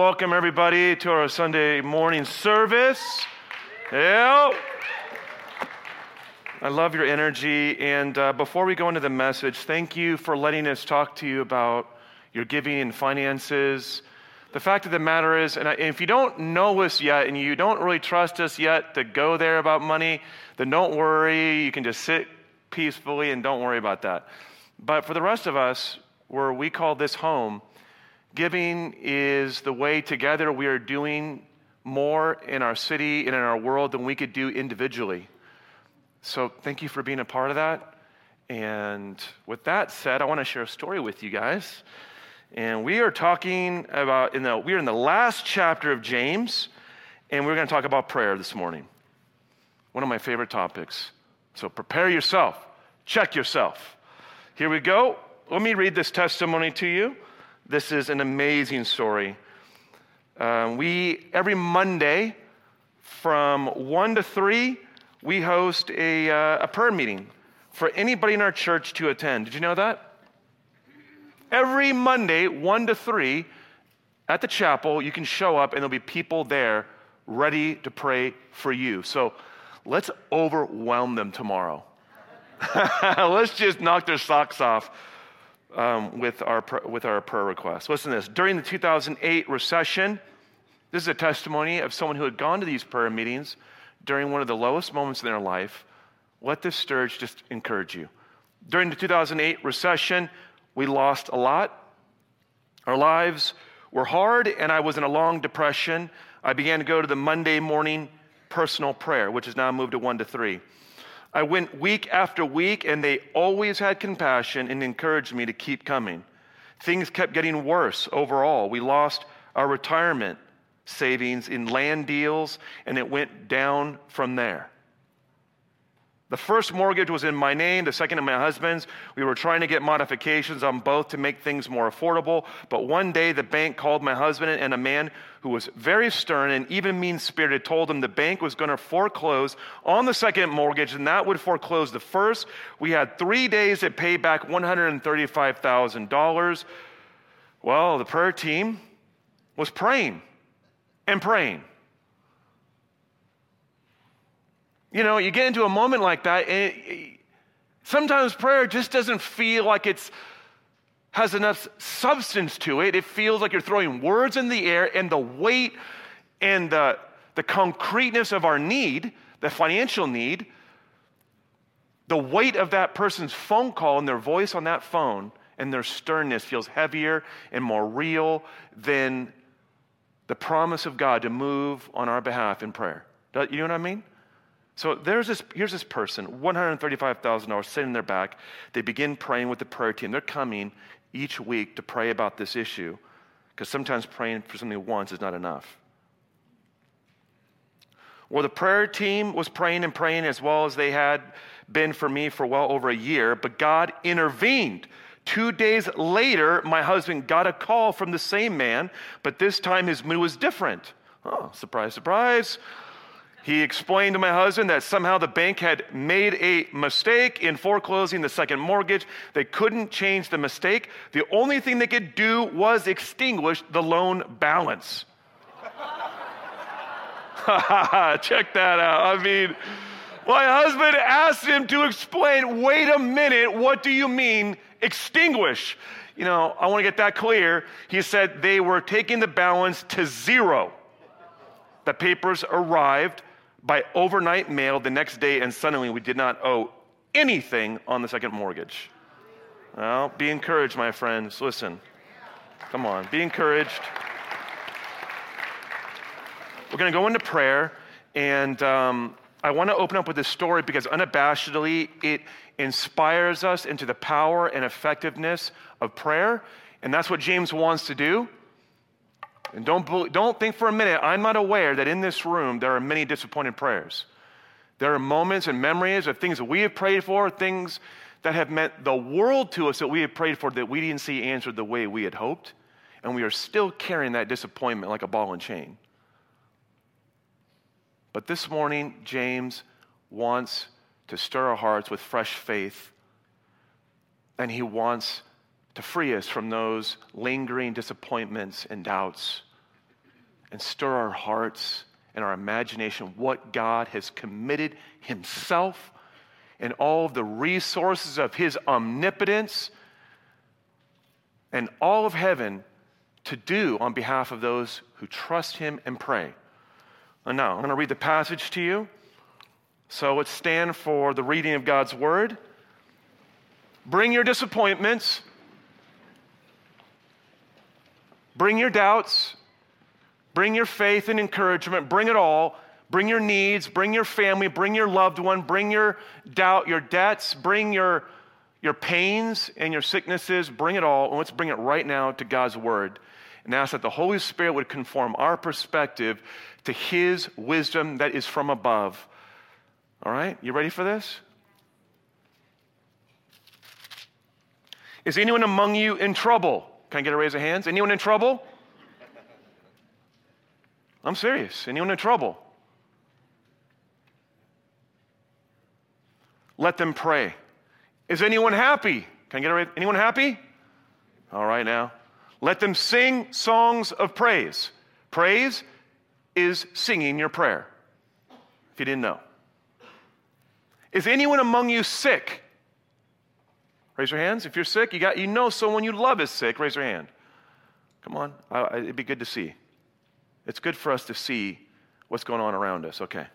Welcome, everybody, to our Sunday morning service. Yeah. I love your energy. And uh, before we go into the message, thank you for letting us talk to you about your giving and finances. The fact of the matter is, and if you don't know us yet and you don't really trust us yet to go there about money, then don't worry. You can just sit peacefully and don't worry about that. But for the rest of us, where we call this home, Giving is the way together we are doing more in our city and in our world than we could do individually. So, thank you for being a part of that. And with that said, I want to share a story with you guys. And we are talking about, in the, we are in the last chapter of James, and we're going to talk about prayer this morning. One of my favorite topics. So prepare yourself, check yourself. Here we go. Let me read this testimony to you. This is an amazing story. Uh, we, every Monday from 1 to 3, we host a, uh, a prayer meeting for anybody in our church to attend. Did you know that? Every Monday, 1 to 3, at the chapel, you can show up and there'll be people there ready to pray for you. So let's overwhelm them tomorrow. let's just knock their socks off um, with, our, with our prayer requests. Listen to this. During the 2008 recession, this is a testimony of someone who had gone to these prayer meetings during one of the lowest moments in their life. Let this sturge just encourage you. During the 2008 recession, we lost a lot. Our lives were hard, and I was in a long depression. I began to go to the Monday morning personal prayer, which has now moved to one to three. I went week after week, and they always had compassion and encouraged me to keep coming. Things kept getting worse overall. We lost our retirement savings in land deals, and it went down from there. The first mortgage was in my name, the second in my husband's. We were trying to get modifications on both to make things more affordable. But one day, the bank called my husband, and a man who was very stern and even mean spirited told him the bank was going to foreclose on the second mortgage, and that would foreclose the first. We had three days to pay back $135,000. Well, the prayer team was praying and praying You know, you get into a moment like that, and it, sometimes prayer just doesn't feel like it's has enough substance to it. It feels like you're throwing words in the air, and the weight and the, the concreteness of our need, the financial need, the weight of that person's phone call and their voice on that phone and their sternness feels heavier and more real than the promise of God to move on our behalf in prayer. You know what I mean? So there's this, here's this person, $135,000 sitting in their back. They begin praying with the prayer team. They're coming each week to pray about this issue because sometimes praying for something once is not enough. Well, the prayer team was praying and praying as well as they had been for me for well over a year, but God intervened. Two days later, my husband got a call from the same man, but this time his mood was different. Oh, surprise, surprise. He explained to my husband that somehow the bank had made a mistake in foreclosing the second mortgage. They couldn't change the mistake. The only thing they could do was extinguish the loan balance. Check that out. I mean, my husband asked him to explain wait a minute, what do you mean extinguish? You know, I want to get that clear. He said they were taking the balance to zero. The papers arrived by overnight mail the next day, and suddenly we did not owe anything on the second mortgage. Well, be encouraged, my friends. Listen, come on, be encouraged. We're going to go into prayer, and um, I want to open up with this story because unabashedly it inspires us into the power and effectiveness of prayer, and that's what James wants to do. And don't, don't think for a minute, I'm not aware that in this room there are many disappointed prayers. There are moments and memories of things that we have prayed for, things that have meant the world to us that we have prayed for that we didn't see answered the way we had hoped. And we are still carrying that disappointment like a ball and chain. But this morning, James wants to stir our hearts with fresh faith. And he wants to free us from those lingering disappointments and doubts. and stir our hearts and our imagination what God has committed Himself and all of the resources of His omnipotence and all of heaven to do on behalf of those who trust Him and pray. And now, I'm going to read the passage to you. So let's stand for the reading of God's Word. Bring your disappointments, bring your doubts, bring your faith and encouragement, bring it all. Bring your needs, bring your family, bring your loved one, bring your doubt, your debts, bring your, your pains and your sicknesses, bring it all. And let's bring it right now to God's Word and ask that the Holy Spirit would conform our perspective to His wisdom that is from above. All right? You ready for this? Is anyone among you in trouble? Can I get a raise of hands? Anyone in trouble? I'm serious. Anyone in trouble? Let them pray. Is anyone happy? Can I get a raise? Anyone happy? All right now. Let them sing songs of praise. Praise is singing your prayer, if you didn't know. Is anyone among you sick? Raise your hands. If you're sick, you, got, you know someone you love is sick, raise your hand. Come on. I, it'd be good to see. It's good for us to see what's going on around us. Okay.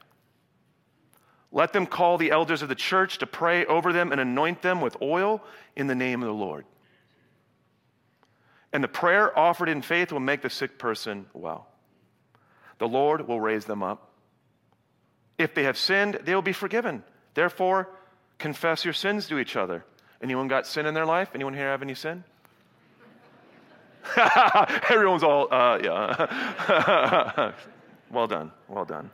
Let them call the elders of the church to pray over them and anoint them with oil in the name of the Lord. And the prayer offered in faith will make the sick person well. The Lord will raise them up. If they have sinned, they will be forgiven. Therefore, confess your sins to each other. Anyone got sin in their life? Anyone here have any sin? Everyone's all, uh, yeah. well done, well done.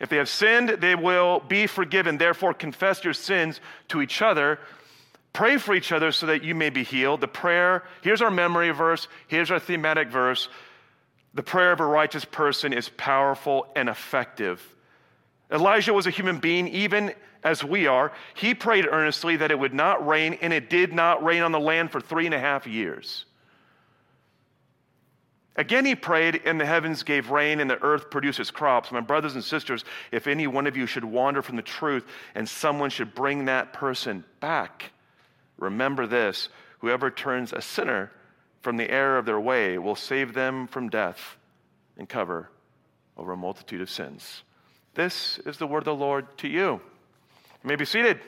If they have sinned, they will be forgiven. Therefore, confess your sins to each other. Pray for each other so that you may be healed. The prayer, here's our memory verse, here's our thematic verse. The prayer of a righteous person is powerful and effective. Elijah was a human being, even as we are. He prayed earnestly that it would not rain, and it did not rain on the land for three and a half years. Again, he prayed, and the heavens gave rain, and the earth produces crops. My brothers and sisters, if any one of you should wander from the truth, and someone should bring that person back, remember this whoever turns a sinner from the error of their way will save them from death and cover over a multitude of sins. This is the word of the Lord to you. You may be seated.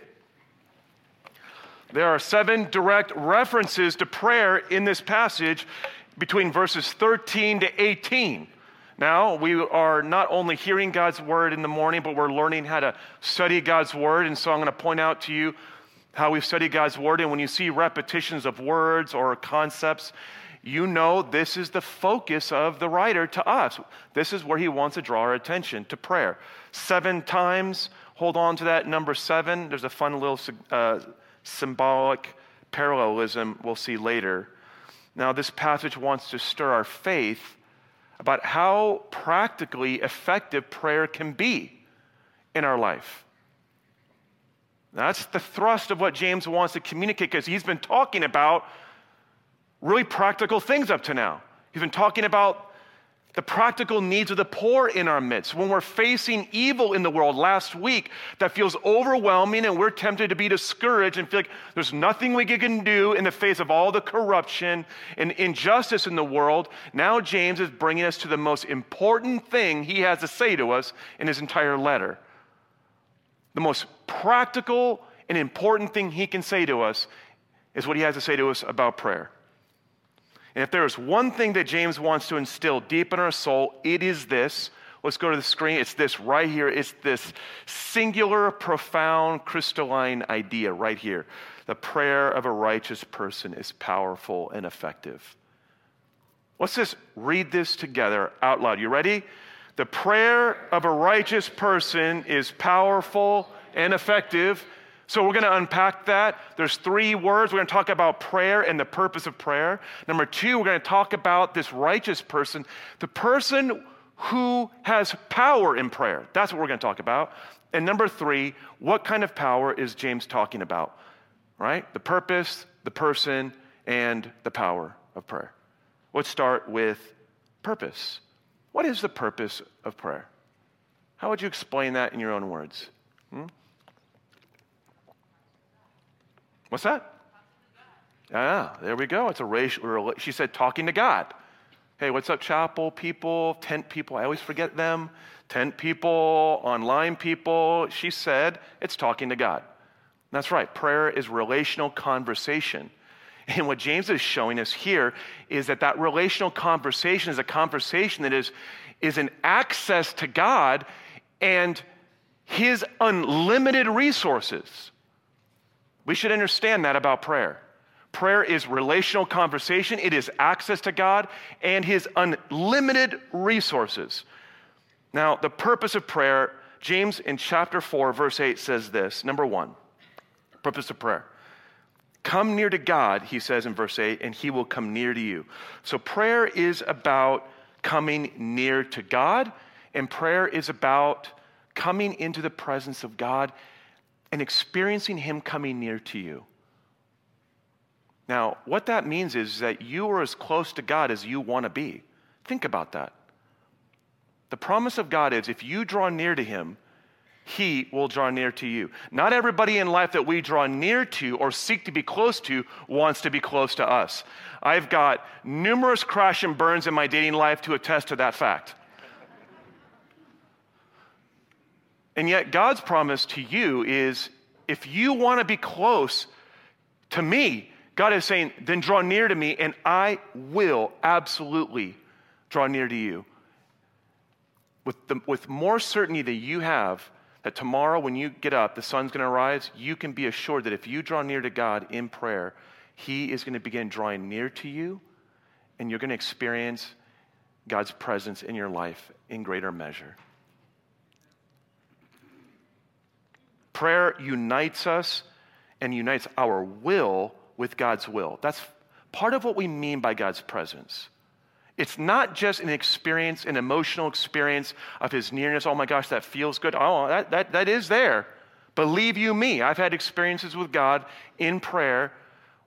There are seven direct references to prayer in this passage between verses 13 to 18. Now, we are not only hearing God's word in the morning, but we're learning how to study God's word. And so I'm going to point out to you how we study God's word. And when you see repetitions of words or concepts, you know this is the focus of the writer to us. This is where he wants to draw our attention to prayer. Seven times, hold on to that number seven. There's a fun little uh, symbolic parallelism we'll see later. Now, this passage wants to stir our faith about how practically effective prayer can be in our life. That's the thrust of what James wants to communicate because he's been talking about really practical things up to now. He's been talking about the practical needs of the poor in our midst. When we're facing evil in the world last week that feels overwhelming and we're tempted to be discouraged and feel like there's nothing we can do in the face of all the corruption and injustice in the world, now James is bringing us to the most important thing he has to say to us in his entire letter. The most practical and important thing he can say to us is what he has to say to us about prayer. And if there is one thing that James wants to instill deep in our soul, it is this. Let's go to the screen. It's this right here. It's this singular, profound, crystalline idea right here. The prayer of a righteous person is powerful and effective. Let's just read this together out loud. You ready? The prayer of a righteous person is powerful and effective. So we're going to unpack that. There's three words. We're going to talk about prayer and the purpose of prayer. Number two, we're going to talk about this righteous person, the person who has power in prayer. That's what we're going to talk about. And number three, what kind of power is James talking about? Right? The purpose, the person, and the power of prayer. Let's start with purpose. What is the purpose of prayer? How would you explain that in your own words? Hmm? What's that? Ah, there we go. It's a racial. She said talking to God. Hey, what's up, chapel people, tent people? I always forget them. Tent people, online people. She said it's talking to God. That's right. Prayer is relational conversation. And what James is showing us here is that that relational conversation is a conversation that is, is an access to God and His unlimited resources. We should understand that about prayer. Prayer is relational conversation, it is access to God and His unlimited resources. Now, the purpose of prayer, James in chapter 4, verse 8 says this number one, purpose of prayer. Come near to God, he says in verse 8, and he will come near to you. So prayer is about coming near to God, and prayer is about coming into the presence of God and experiencing him coming near to you. Now, what that means is that you are as close to God as you want to be. Think about that. The promise of God is if you draw near to Him, He will draw near to you. Not everybody in life that we draw near to or seek to be close to wants to be close to us. I've got numerous crash and burns in my dating life to attest to that fact. And yet, God's promise to you is if you want to be close to me, God is saying, then draw near to me, and I will absolutely draw near to you. With, the, with more certainty than you have that tomorrow when you get up, the sun's going to rise, you can be assured that if you draw near to God in prayer, He is going to begin drawing near to you, and you're going to experience God's presence in your life in greater measure. Prayer unites us and unites our will with God's will. That's part of what we mean by God's presence. It's not just an experience, an emotional experience of his nearness. Oh my gosh, that feels good. Oh, that, that, that is there. Believe you me, I've had experiences with God in prayer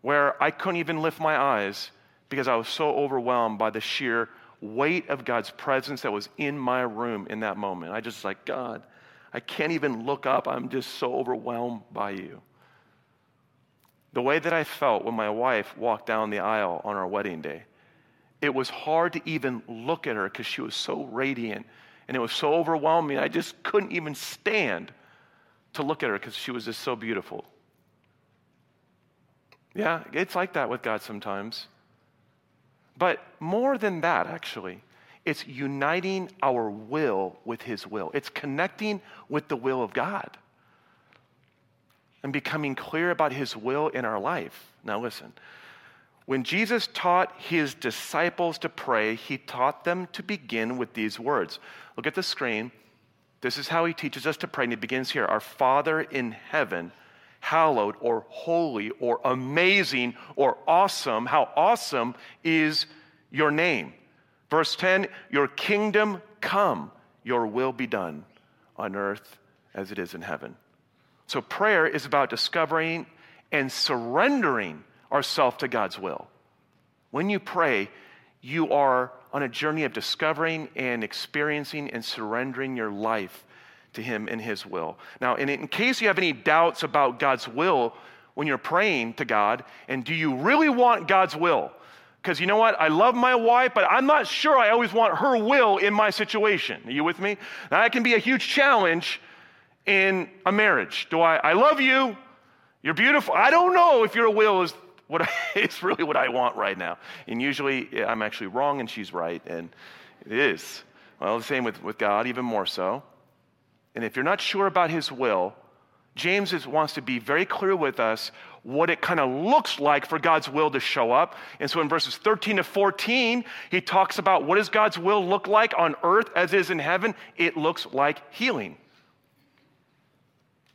where I couldn't even lift my eyes because I was so overwhelmed by the sheer weight of God's presence that was in my room in that moment. I just like, God, I can't even look up. I'm just so overwhelmed by you. The way that I felt when my wife walked down the aisle on our wedding day, it was hard to even look at her because she was so radiant and it was so overwhelming. I just couldn't even stand to look at her because she was just so beautiful. Yeah, it's like that with God sometimes. But more than that, actually, it's uniting our will with His will, it's connecting with the will of God and becoming clear about his will in our life. Now, listen. When Jesus taught his disciples to pray, he taught them to begin with these words. Look at the screen. This is how he teaches us to pray, and he begins here Our Father in heaven, hallowed or holy or amazing or awesome. How awesome is your name? Verse 10 Your kingdom come, your will be done on earth as it is in heaven. So prayer is about discovering and surrendering ourselves to God's will. When you pray, you are on a journey of discovering and experiencing and surrendering your life to Him and His will. Now, in, in case you have any doubts about God's will when you're praying to God, and do you really want God's will? Because you know what? I love my wife, but I'm not sure I always want her will in my situation. Are you with me? Now, that can be a huge challenge in a marriage? Do I, I love you, you're beautiful. I don't know if your will is what I, is really what I want right now. And usually I'm actually wrong and she's right, and it is. Well, the same with, with God, even more so. And if you're not sure about his will, James is, wants to be very clear with us what it kind of looks like for God's will to show up. And so in verses 13 to 14, he talks about what does God's will look like on earth as is in heaven? It looks like healing.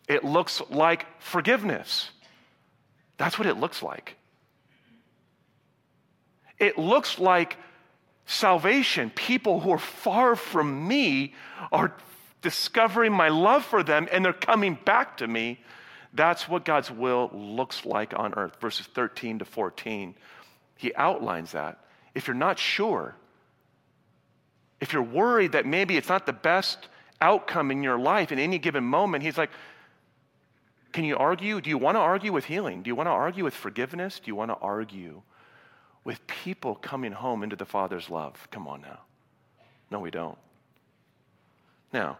It looks like forgiveness. That's what it looks like. It looks like salvation. People who are far from me are discovering my love for them and they're coming back to me. That's what God's will looks like on earth. Verses 13 to 14. He outlines that. If you're not sure, if you're worried that maybe it's not the best outcome in your life in any given moment, He's like, can you argue? Do you want to argue with healing? Do you want to argue with forgiveness? Do you want to argue with people coming home into the Father's love? Come on now. No, we don't. Now,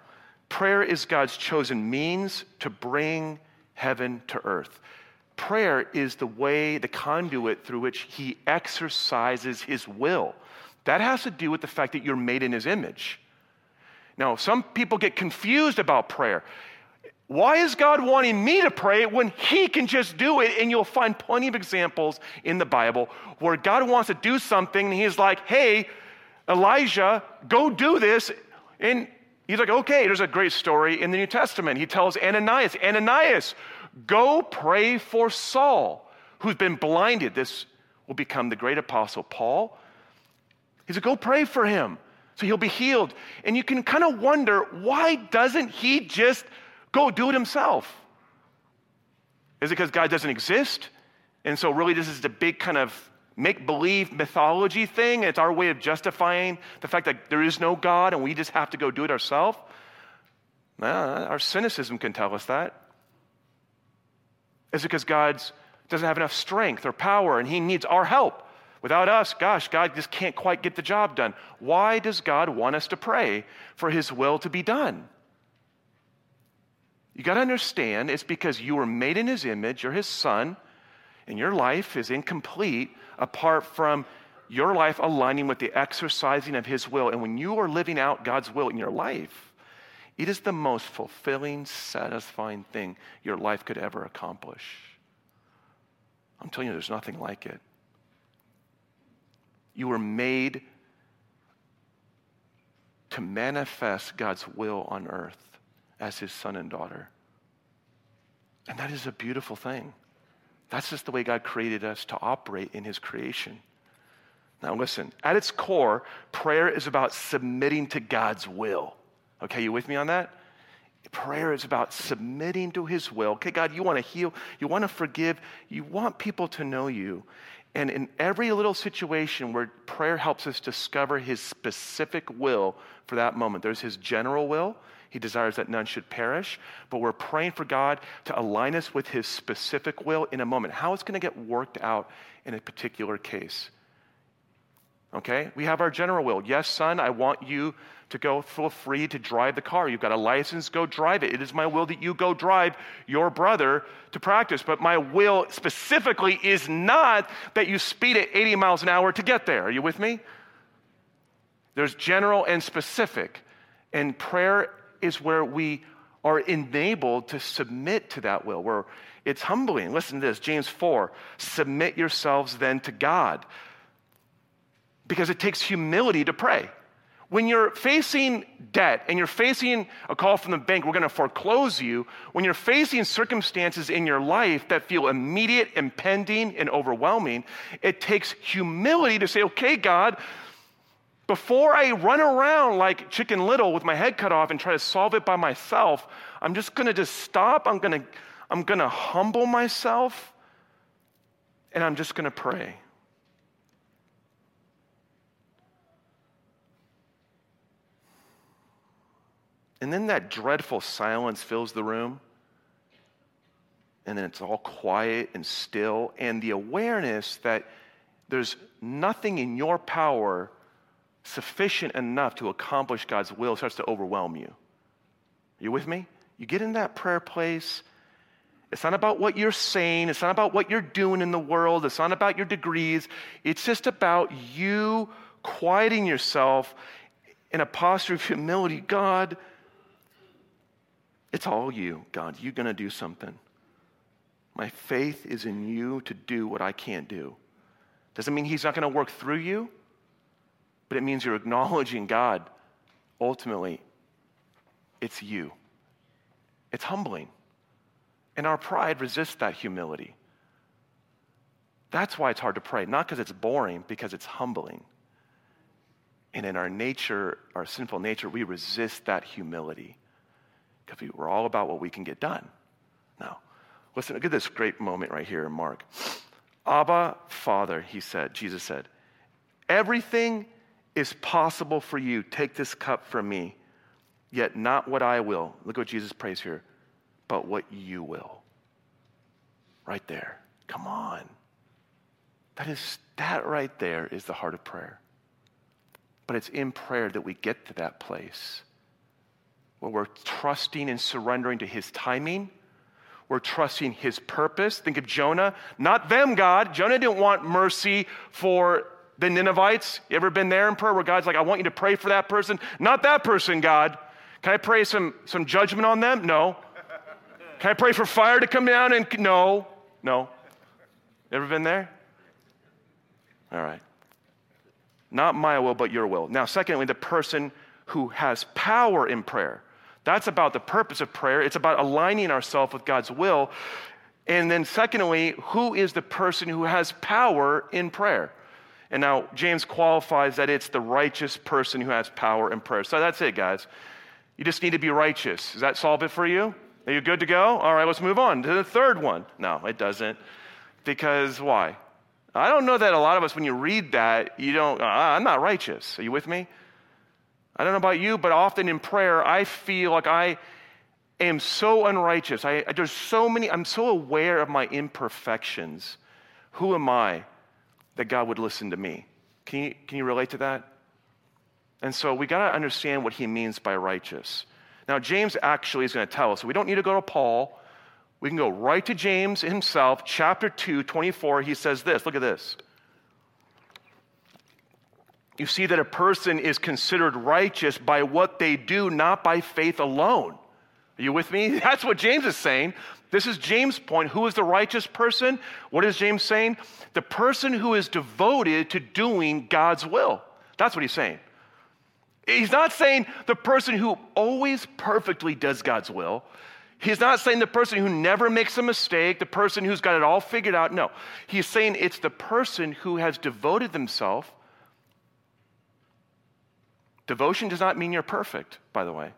prayer is God's chosen means to bring heaven to earth. Prayer is the way, the conduit through which He exercises His will. That has to do with the fact that you're made in His image. Now, some people get confused about prayer. Why is God wanting me to pray when He can just do it? And you'll find plenty of examples in the Bible where God wants to do something and He's like, hey, Elijah, go do this. And he's like, okay, there's a great story in the New Testament. He tells Ananias, Ananias, go pray for Saul, who's been blinded. This will become the great apostle Paul. He said, go pray for him so he'll be healed. And you can kind of wonder, why doesn't he just Go do it himself. Is it because God doesn't exist? And so, really, this is the big kind of make believe mythology thing. It's our way of justifying the fact that there is no God and we just have to go do it ourselves. Nah, our cynicism can tell us that. Is it because God doesn't have enough strength or power and he needs our help? Without us, gosh, God just can't quite get the job done. Why does God want us to pray for his will to be done? You got to understand it's because you were made in his image, you're his son, and your life is incomplete apart from your life aligning with the exercising of his will. And when you are living out God's will in your life, it is the most fulfilling, satisfying thing your life could ever accomplish. I'm telling you, there's nothing like it. You were made to manifest God's will on earth as his son and daughter. And that is a beautiful thing. That's just the way God created us to operate in his creation. Now, listen, at its core, prayer is about submitting to God's will. Okay, you with me on that? Prayer is about submitting to his will. Okay, God, you want to heal, you want to forgive, you want people to know you. And in every little situation where prayer helps us discover his specific will for that moment, there's his general will he desires that none should perish. But we're praying for God to align us with His specific will in a moment. How it's going to get worked out in a particular case. Okay? We have our general will. Yes, son, I want you to go feel free to drive the car. You've got a license, go drive it. It is my will that you go drive your brother to practice. But my will specifically is not that you speed at 80 miles an hour to get there. Are you with me? There's general and specific. And prayer is where we are enabled to submit to that will, where it's humbling. Listen to this James 4 submit yourselves then to God. Because it takes humility to pray. When you're facing debt and you're facing a call from the bank, we're to foreclose you. When you're facing circumstances in your life that feel immediate, impending, and overwhelming, it takes humility to say, okay, God, before I run around like Chicken Little with my head cut off and try to solve it by myself, I'm just going to just stop. I'm going to I'm going to humble myself and I'm just going to pray. And then that dreadful silence fills the room. And then it's all quiet and still. And the awareness that there's nothing in your power sufficient enough to accomplish God's will starts to overwhelm you. Are you with me? You get in that prayer place. It's not about what you're saying. It's not about what you're doing in the world. It's not about your degrees. It's just about you quieting yourself in a posture of humility. God, it's all you. God, you're going to do something. My faith is in you to do what I can't do. Doesn't mean He's not going to work through you but it means you're acknowledging God. Ultimately, it's you. It's humbling. And our pride resists that humility. That's why it's hard to pray, not because it's boring, because it's humbling. And in our nature, our sinful nature, we resist that humility because we're all about what we can get done. Now, listen, look at this great moment right here in Mark. Abba, Father, he said, Jesus said, everything is possible for you, take this cup from me, yet not what I will. Look what Jesus prays here, but what you will. Right there. Come on. That is that right there is the heart of prayer. But it's in prayer that we get to that place where we're trusting and surrendering to his timing. We're trusting his purpose. Think of Jonah, not them, God. Jonah didn't want mercy for the Ninevites. You ever been there in prayer where God's like, I want you to pray for that person? Not that person, God. Can I pray some, some judgment on them? No. Can I pray for fire to come down and no, no. Ever been there? All right. Not my will, but your will. Now, secondly, the person who has power in prayer. That's about the purpose of prayer. It's about aligning ourselves with God's will. And then, secondly, who is the person who has power in prayer? And now James qualifies that it's the righteous person who has power in prayer. So that's it, guys. You just need to be righteous. Does that solve it for you? Are you good to go? All right, let's move on to the third one. No, it doesn't. Because why? I don't know that a lot of us, when you read that, you don't, uh, I'm not righteous. Are you with me? I don't know about you, but often in prayer, I feel like I am so unrighteous. I, there's so many, I'm so aware of my imperfections. Who am I that God would listen to me. Can you, can you relate to that? And so we got to understand what he means by righteous. Now, James actually is going to tell us. We don't need to go to Paul. We can go right to James himself, chapter 2, 24. He says this look at this. You see that a person is considered righteous by what they do, not by faith alone. Are you with me? That's what James is saying. This is James' point. Who is the righteous person? What is James saying? The person who is devoted to doing God's will. That's what he's saying. He's not saying the person who always perfectly does God's will. He's not saying the person who never makes a mistake, the person who's got it all figured out. No. He's saying it's the person who has devoted themselves. Devotion does not mean you're perfect, by the way.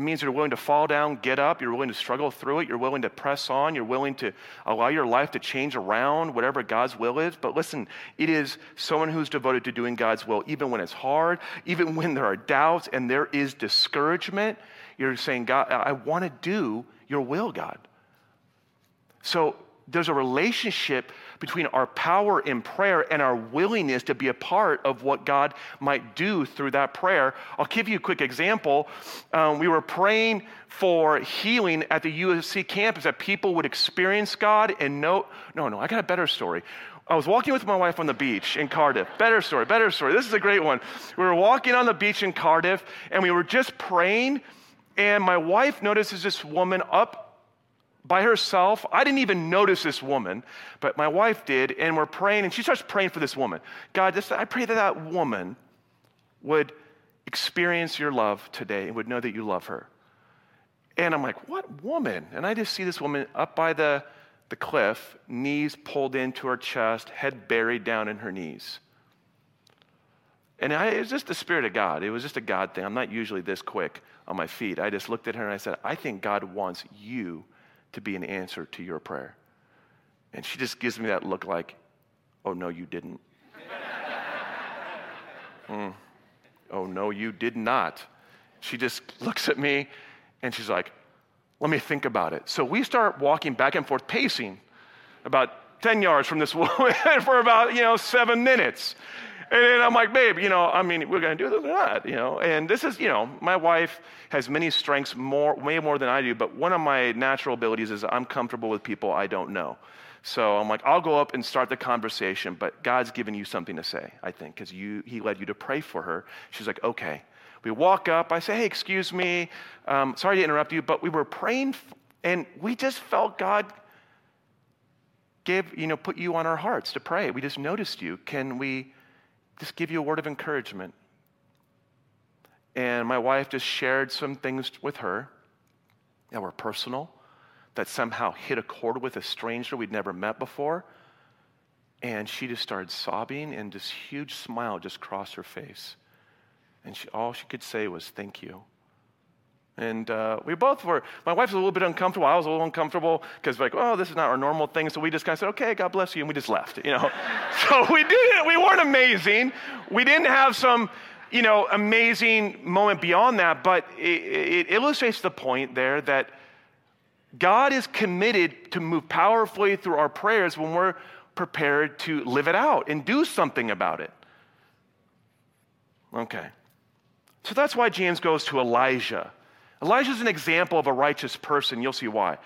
It means you're willing to fall down, get up, you're willing to struggle through it, you're willing to press on, you're willing to allow your life to change around whatever God's will is. But listen, it is someone who's devoted to doing God's will, even when it's hard, even when there are doubts and there is discouragement. You're saying, God, I want to do your will, God. So there's a relationship between our power in prayer and our willingness to be a part of what God might do through that prayer. I'll give you a quick example. Um, we were praying for healing at the USC campus that people would experience God and know. No, no, I got a better story. I was walking with my wife on the beach in Cardiff. Better story, better story. This is a great one. We were walking on the beach in Cardiff and we were just praying, and my wife notices this woman up by herself. I didn't even notice this woman, but my wife did, and we're praying, and she starts praying for this woman. God, this, I pray that that woman would experience your love today and would know that you love her. And I'm like, what woman? And I just see this woman up by the, the cliff, knees pulled into her chest, head buried down in her knees. And I, it was just the Spirit of God. It was just a God thing. I'm not usually this quick on my feet. I just looked at her and I said, I think God wants you to be an answer to your prayer. And she just gives me that look like, oh, no, you didn't. mm. Oh, no, you did not. She just looks at me and she's like, let me think about it. So we start walking back and forth, pacing about 10 yards from this woman for about, you know, seven minutes. And then I'm like, babe, you know, I mean, we're going to do this or not, you know. And this is, you know, my wife has many strengths, more, way more than I do. But one of my natural abilities is I'm comfortable with people I don't know. So I'm like, I'll go up and start the conversation, but God's given you something to say, I think, because you, He led you to pray for her. She's like, okay. We walk up. I say, hey, excuse me. Um, sorry to interrupt you, but we were praying, and we just felt God give, you know, put you on our hearts to pray. We just noticed you. Can we just give you a word of encouragement. And my wife just shared some things with her that were personal, that somehow hit a chord with a stranger we'd never met before. And she just started sobbing, and this huge smile just crossed her face. And she, all she could say was, Thank you. And uh, we both were, my wife was a little bit uncomfortable. I was a little uncomfortable because, like, oh, this is not our normal thing. So we just kind of said, okay, God bless you. And we just left, you know. so we didn't, we weren't amazing. We didn't have some, you know, amazing moment beyond that. But it, it illustrates the point there that God is committed to move powerfully through our prayers when we're prepared to live it out and do something about it. Okay. So that's why James goes to Elijah. Elijah is an example of a righteous person. You'll see why.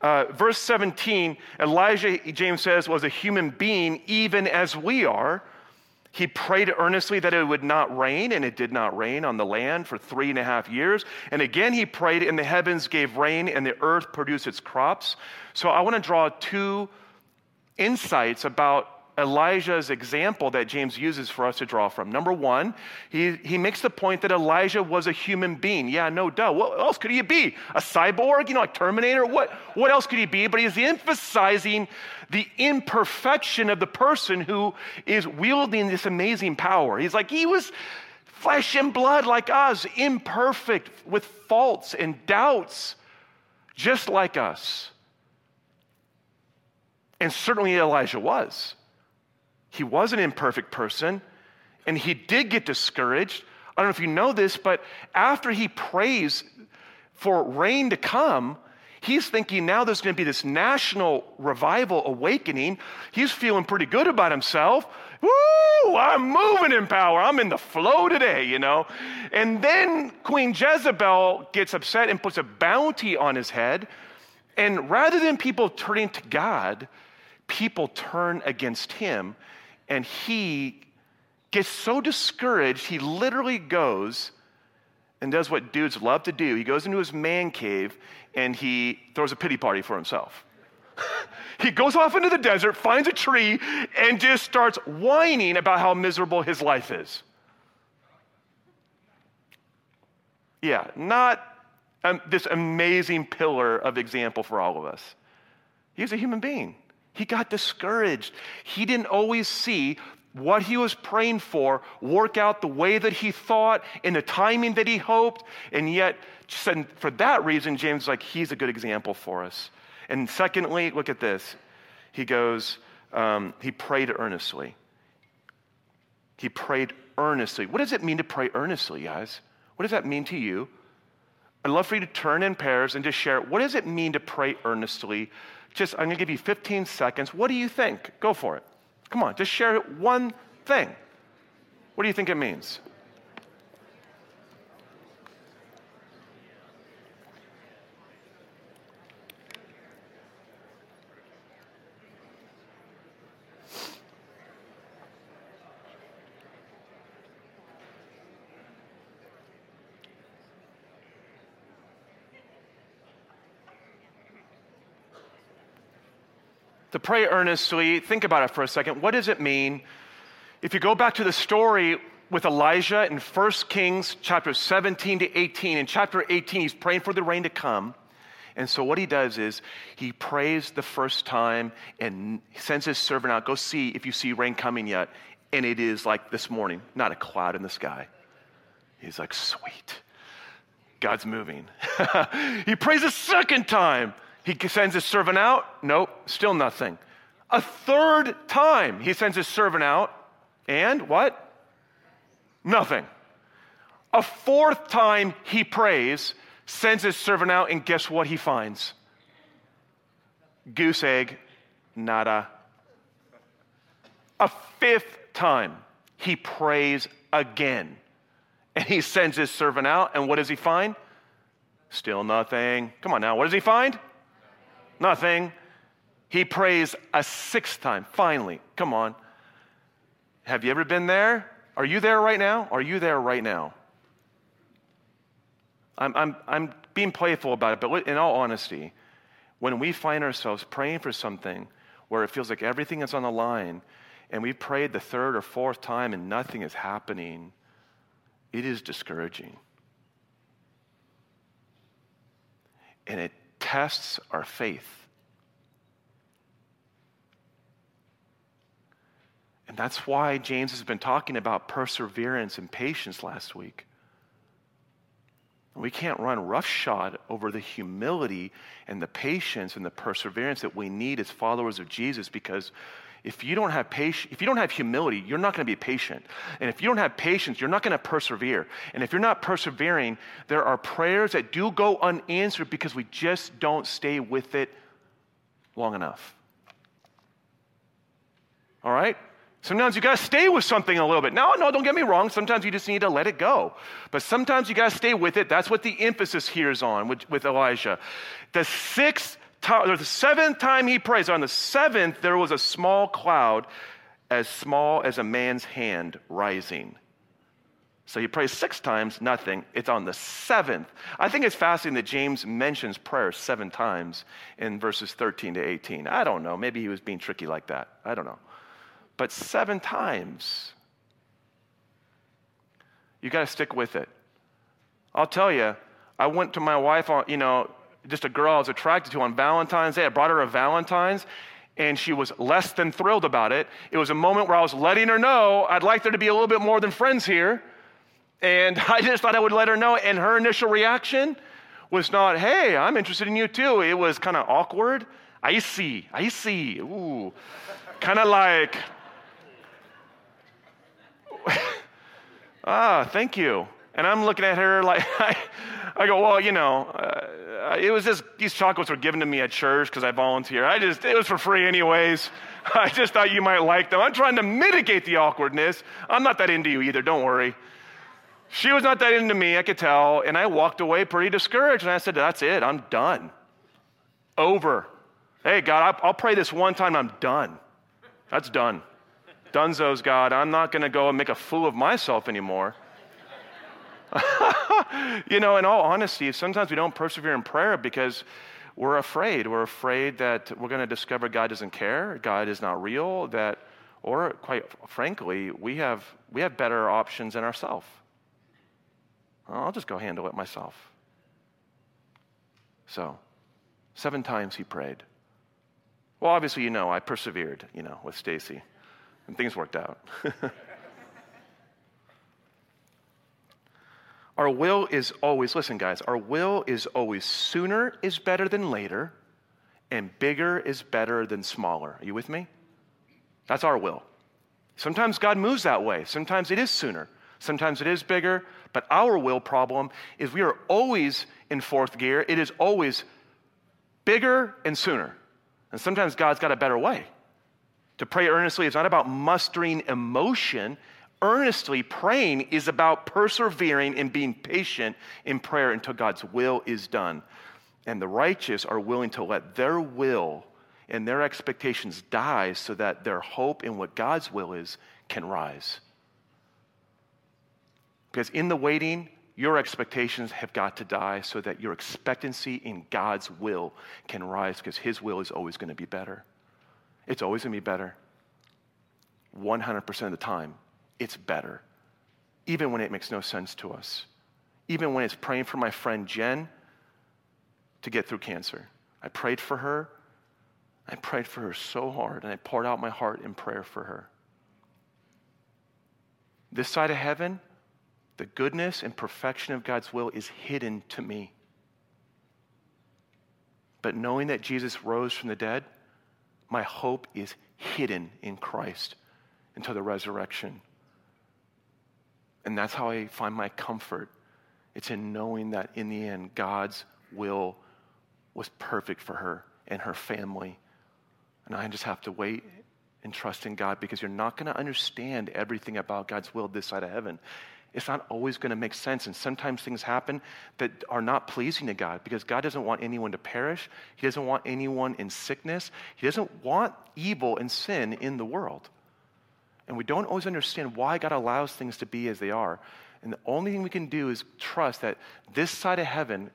Uh, verse 17 Elijah, James says, was a human being, even as we are. He prayed earnestly that it would not rain, and it did not rain on the land for three and a half years. And again, he prayed, and the heavens gave rain, and the earth produced its crops. So I want to draw two insights about Elijah's example that James uses for us to draw from. Number one, he, he makes the point that Elijah was a human being. Yeah, no duh. What else could he be? A cyborg, you know, like Terminator? What, what else could he be? But he's emphasizing the imperfection of the person who is wielding this amazing power. He's like, he was flesh and blood like us, imperfect, with faults and doubts, just like us. And certainly Elijah was. He was an imperfect person, and he did get discouraged. I don't know if you know this, but after he prays for rain to come, he's thinking now there's going to be this national revival awakening. He's feeling pretty good about himself. Woo, I'm moving in power. I'm in the flow today, you know. And then Queen Jezebel gets upset and puts a bounty on his head. And rather than people turning to God, people turn against him and he gets so discouraged, he literally goes and does what dudes love to do. He goes into his man cave and he throws a pity party for himself. he goes off into the desert, finds a tree, and just starts whining about how miserable his life is. Yeah, not um, this amazing pillar of example for all of us. He's a human being. He got discouraged. He didn't always see what he was praying for work out the way that he thought in the timing that he hoped. And yet, for that reason, James is like, he's a good example for us. And secondly, look at this. He goes, um, he prayed earnestly. He prayed earnestly. What does it mean to pray earnestly, guys? What does that mean to you? I'd love for you to turn in pairs and just share what does it mean to pray earnestly just, I'm going to give you 15 seconds. What do you think? Go for it. Come on, just share one thing. What do you think it means? To pray earnestly, think about it for a second. What does it mean? If you go back to the story with Elijah in 1 Kings chapter 17 to 18, in chapter 18, he's praying for the rain to come. And so what he does is he prays the first time and sends his servant out, go see if you see rain coming yet. And it is like this morning, not a cloud in the sky. He's like, sweet. God's moving. he prays a second time. He sends his servant out. Nope, still nothing. A third time, he sends his servant out, and what? Nothing. A fourth time, he prays, sends his servant out, and guess what he finds? Goose egg, nada. A fifth time, he prays again. And he sends his servant out, and what does he find? Still nothing. Come on now, what does he find? Nothing. He prays a sixth time. Finally, come on. Have you ever been there? Are you there right now? Are you there right now? I'm, I'm, I'm being playful about it, but in all honesty, when we find ourselves praying for something where it feels like everything is on the line, and we prayed the third or fourth time and nothing is happening, it is discouraging. And it tests our faith. And that's why James has been talking about perseverance and patience last week. We can't run roughshod over the humility and the patience and the perseverance that we need as followers of Jesus because if you don't have patience, if you don't have humility, you're not going to be patient. And if you don't have patience, you're not going to persevere. And if you're not persevering, there are prayers that do go unanswered because we just don't stay with it long enough. All right? Sometimes you got to stay with something a little bit. No, no, don't get me wrong. Sometimes you just need to let it go. But sometimes you got to stay with it. That's what the emphasis here is on with, with Elijah. The sixth time, the seventh time he prays, on the seventh, there was a small cloud as small as a man's hand rising. So he prays six times, nothing. It's on the seventh. I think it's fascinating that James mentions prayer seven times in verses 13 to 18. I don't know. Maybe he was being tricky like that. I don't know but seven times. You got to stick with it. I'll tell you, I went to my wife on, you know, just a girl I was attracted to on Valentine's Day. I brought her a Valentine's, and she was less than thrilled about it. It was a moment where I was letting her know I'd like there to be a little bit more than friends here. And I just thought I would let her know. And her initial reaction was not, hey, I'm interested in you too. It was kind of awkward. I see, I see. Ooh. kind of like, ah, thank you. And I'm looking at her like, I, I go, well, you know, uh, it was just, these chocolates were given to me at church because I volunteer. I just, it was for free anyways. I just thought you might like them. I'm trying to mitigate the awkwardness. I'm not that into you either, don't worry. She was not that into me, I could tell. And I walked away pretty discouraged. And I said, that's it, I'm done. Over. Hey, God, I'll pray this one time, I'm done. That's done. Dunzos, God, I'm not going to go and make a fool of myself anymore. you know, in all honesty, sometimes we don't persevere in prayer because we're afraid. We're afraid that we're going to discover God doesn't care, God is not real, that, or quite frankly, we have, we have better options than ourselves. I'll just go handle it myself. So, seven times he prayed. Well, obviously, you know, I persevered, you know, with Stacy and things worked out. our will is always, listen, guys, our will is always sooner is better than later, and bigger is better than smaller. Are you with me? That's our will. Sometimes God moves that way. Sometimes it is sooner. Sometimes it is bigger. But our will problem is we are always in fourth gear. It is always bigger and sooner. And sometimes God's got a better way. To pray earnestly is not about mustering emotion. Earnestly praying is about persevering and being patient in prayer until God's will is done. And the righteous are willing to let their will and their expectations die so that their hope in what God's will is can rise. Because in the waiting, your expectations have got to die so that your expectancy in God's will can rise because His will is always going to be better. It's always going to be better. 100% of the time, it's better. Even when it makes no sense to us. Even when it's praying for my friend Jen to get through cancer. I prayed for her. I prayed for her so hard, and I poured out my heart in prayer for her. This side of heaven, the goodness and perfection of God's will is hidden to me. But knowing that Jesus rose from the dead, my hope is hidden in Christ until the resurrection. And that's how I find my comfort. It's in knowing that in the end, God's will was perfect for her and her family. And I just have to wait and trust in God because you're not going to understand everything about God's will this side of heaven. It's not always going to make sense. And sometimes things happen that are not pleasing to God because God doesn't want anyone to perish. He doesn't want anyone in sickness. He doesn't want evil and sin in the world. And we don't always understand why God allows things to be as they are. And the only thing we can do is trust that this side of heaven,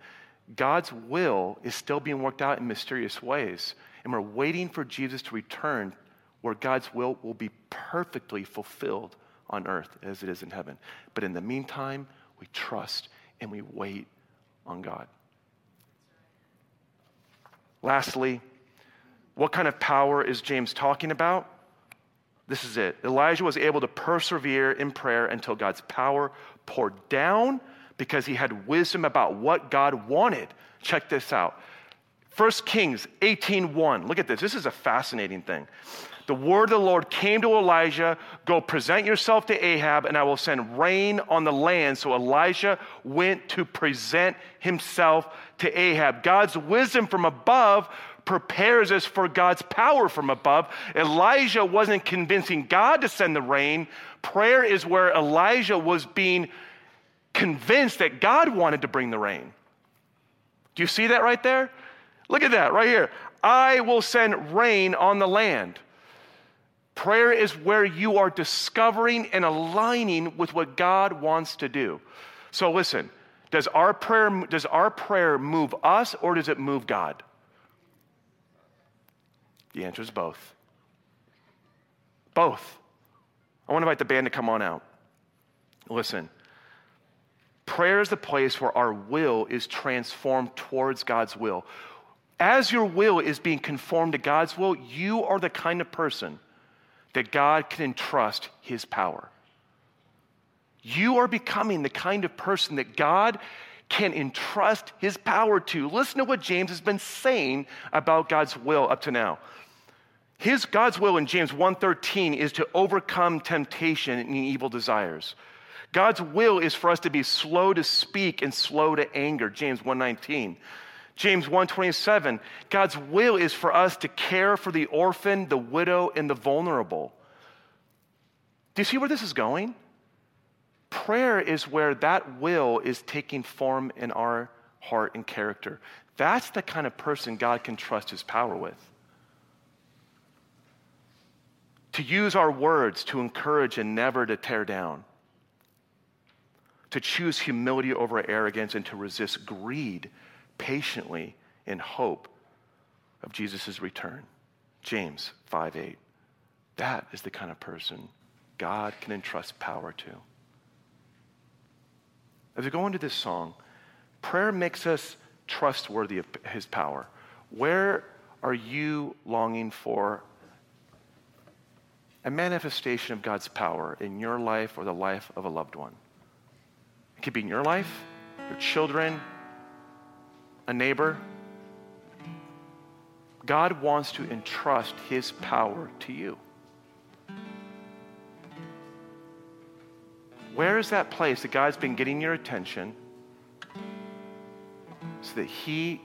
God's will is still being worked out in mysterious ways. And we're waiting for Jesus to return where God's will will be perfectly fulfilled on earth as it is in heaven. But in the meantime, we trust and we wait on God. Lastly, what kind of power is James talking about? This is it. Elijah was able to persevere in prayer until God's power poured down because he had wisdom about what God wanted. Check this out. 1 Kings 18:1. Look at this. This is a fascinating thing. The word of the Lord came to Elijah, go present yourself to Ahab and I will send rain on the land. So Elijah went to present himself to Ahab. God's wisdom from above prepares us for God's power from above. Elijah wasn't convincing God to send the rain. Prayer is where Elijah was being convinced that God wanted to bring the rain. Do you see that right there? Look at that right here. I will send rain on the land. Prayer is where you are discovering and aligning with what God wants to do. So listen, does our prayer does our prayer move us or does it move God? The answer is both. Both. I want to invite the band to come on out. Listen, prayer is the place where our will is transformed towards God's will. As your will is being conformed to God's will, you are the kind of person that God can entrust his power. You are becoming the kind of person that God can entrust his power to. Listen to what James has been saying about God's will up to now. His God's will in James 1:13 is to overcome temptation and evil desires. God's will is for us to be slow to speak and slow to anger, James 1:19. James 1:27, God's will is for us to care for the orphan, the widow and the vulnerable. Do you see where this is going? Prayer is where that will is taking form in our heart and character. That's the kind of person God can trust his power with. to use our words to encourage and never to tear down, to choose humility over arrogance, and to resist greed patiently in hope of Jesus' return. James 5 8. That is the kind of person God can entrust power to. As we go into this song, prayer makes us trustworthy of his power. Where are you longing for a manifestation of God's power in your life or the life of a loved one. It could be in your life, your children, a neighbor. God wants to entrust his power to you. Where is that place that God's been getting your attention so that he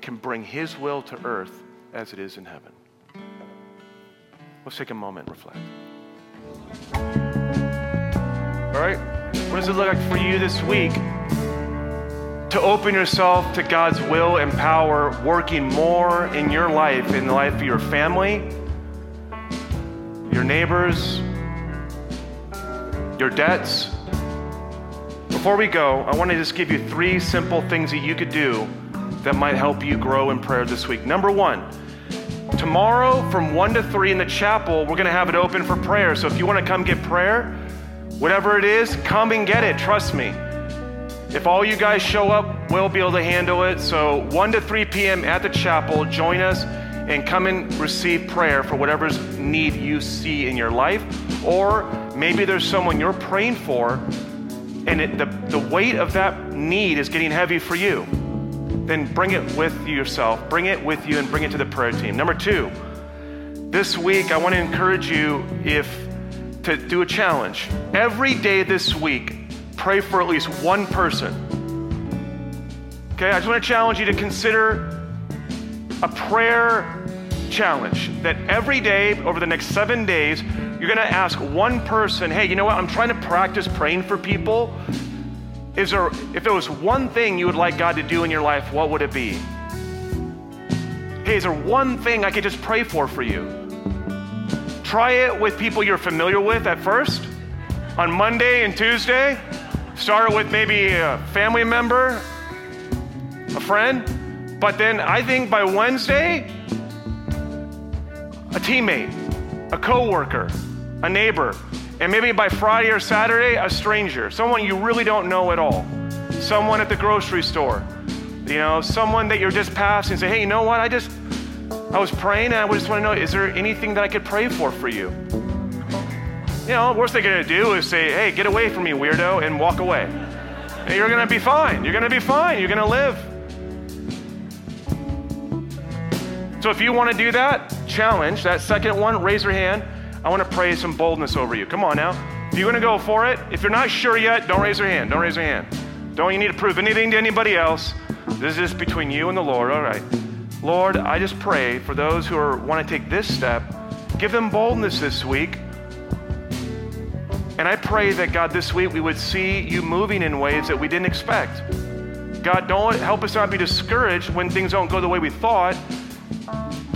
can bring his will to earth as it is in heaven? Let's take a moment and reflect. All right? What does it look like for you this week to open yourself to God's will and power working more in your life, in the life of your family, your neighbors, your debts? Before we go, I want to just give you three simple things that you could do that might help you grow in prayer this week. Number one, Tomorrow from 1 to 3 in the chapel, we're going to have it open for prayer. So if you want to come get prayer, whatever it is, come and get it. Trust me. If all you guys show up, we'll be able to handle it. So 1 to 3 p.m. at the chapel, join us and come and receive prayer for whatever's need you see in your life. Or maybe there's someone you're praying for and it, the, the weight of that need is getting heavy for you then bring it with yourself. Bring it with you and bring it to the prayer team. Number two, this week I want to encourage you if to do a challenge. Every day this week, pray for at least one person. Okay, I just want to challenge you to consider a prayer challenge that every day over the next seven days, you're going to ask one person, hey, you know what? I'm trying to practice praying for people. Is there, if there was one thing you would like God to do in your life, what would it be? Hey, is there one thing I could just pray for for you? Try it with people you're familiar with at first. On Monday and Tuesday, start with maybe a family member, a friend. But then I think by Wednesday, a teammate, a coworker, a neighbor, and maybe by Friday or Saturday, a stranger, someone you really don't know at all, someone at the grocery store, you know, someone that you're just passing, say, hey, you know what? I just, I was praying and I just want to know, is there anything that I could pray for for you? You know, worst they're going to do is say, hey, get away from me, weirdo, and walk away. You're going to be fine. You're going to be fine. You're going to live. So if you want to do that, challenge, that second one, raise your hand. I want to pray some boldness over you. Come on now. If you're going to go for it, if you're not sure yet, don't raise your hand. Don't raise your hand. Don't you need to prove anything to anybody else. This is just between you and the Lord. All right. Lord, I just pray for those who are, want to take this step, give them boldness this week. And I pray that God, this week we would see you moving in ways that we didn't expect. God, don't help us not be discouraged when things don't go the way we thought.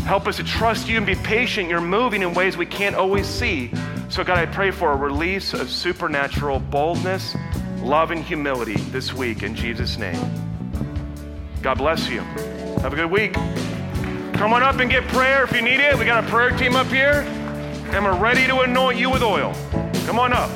Help us to trust you and be patient. You're moving in ways we can't always see. So, God, I pray for a release of supernatural boldness, love, and humility this week in Jesus' name. God bless you. Have a good week. Come on up and get prayer if you need it. We got a prayer team up here, and we're ready to anoint you with oil. Come on up.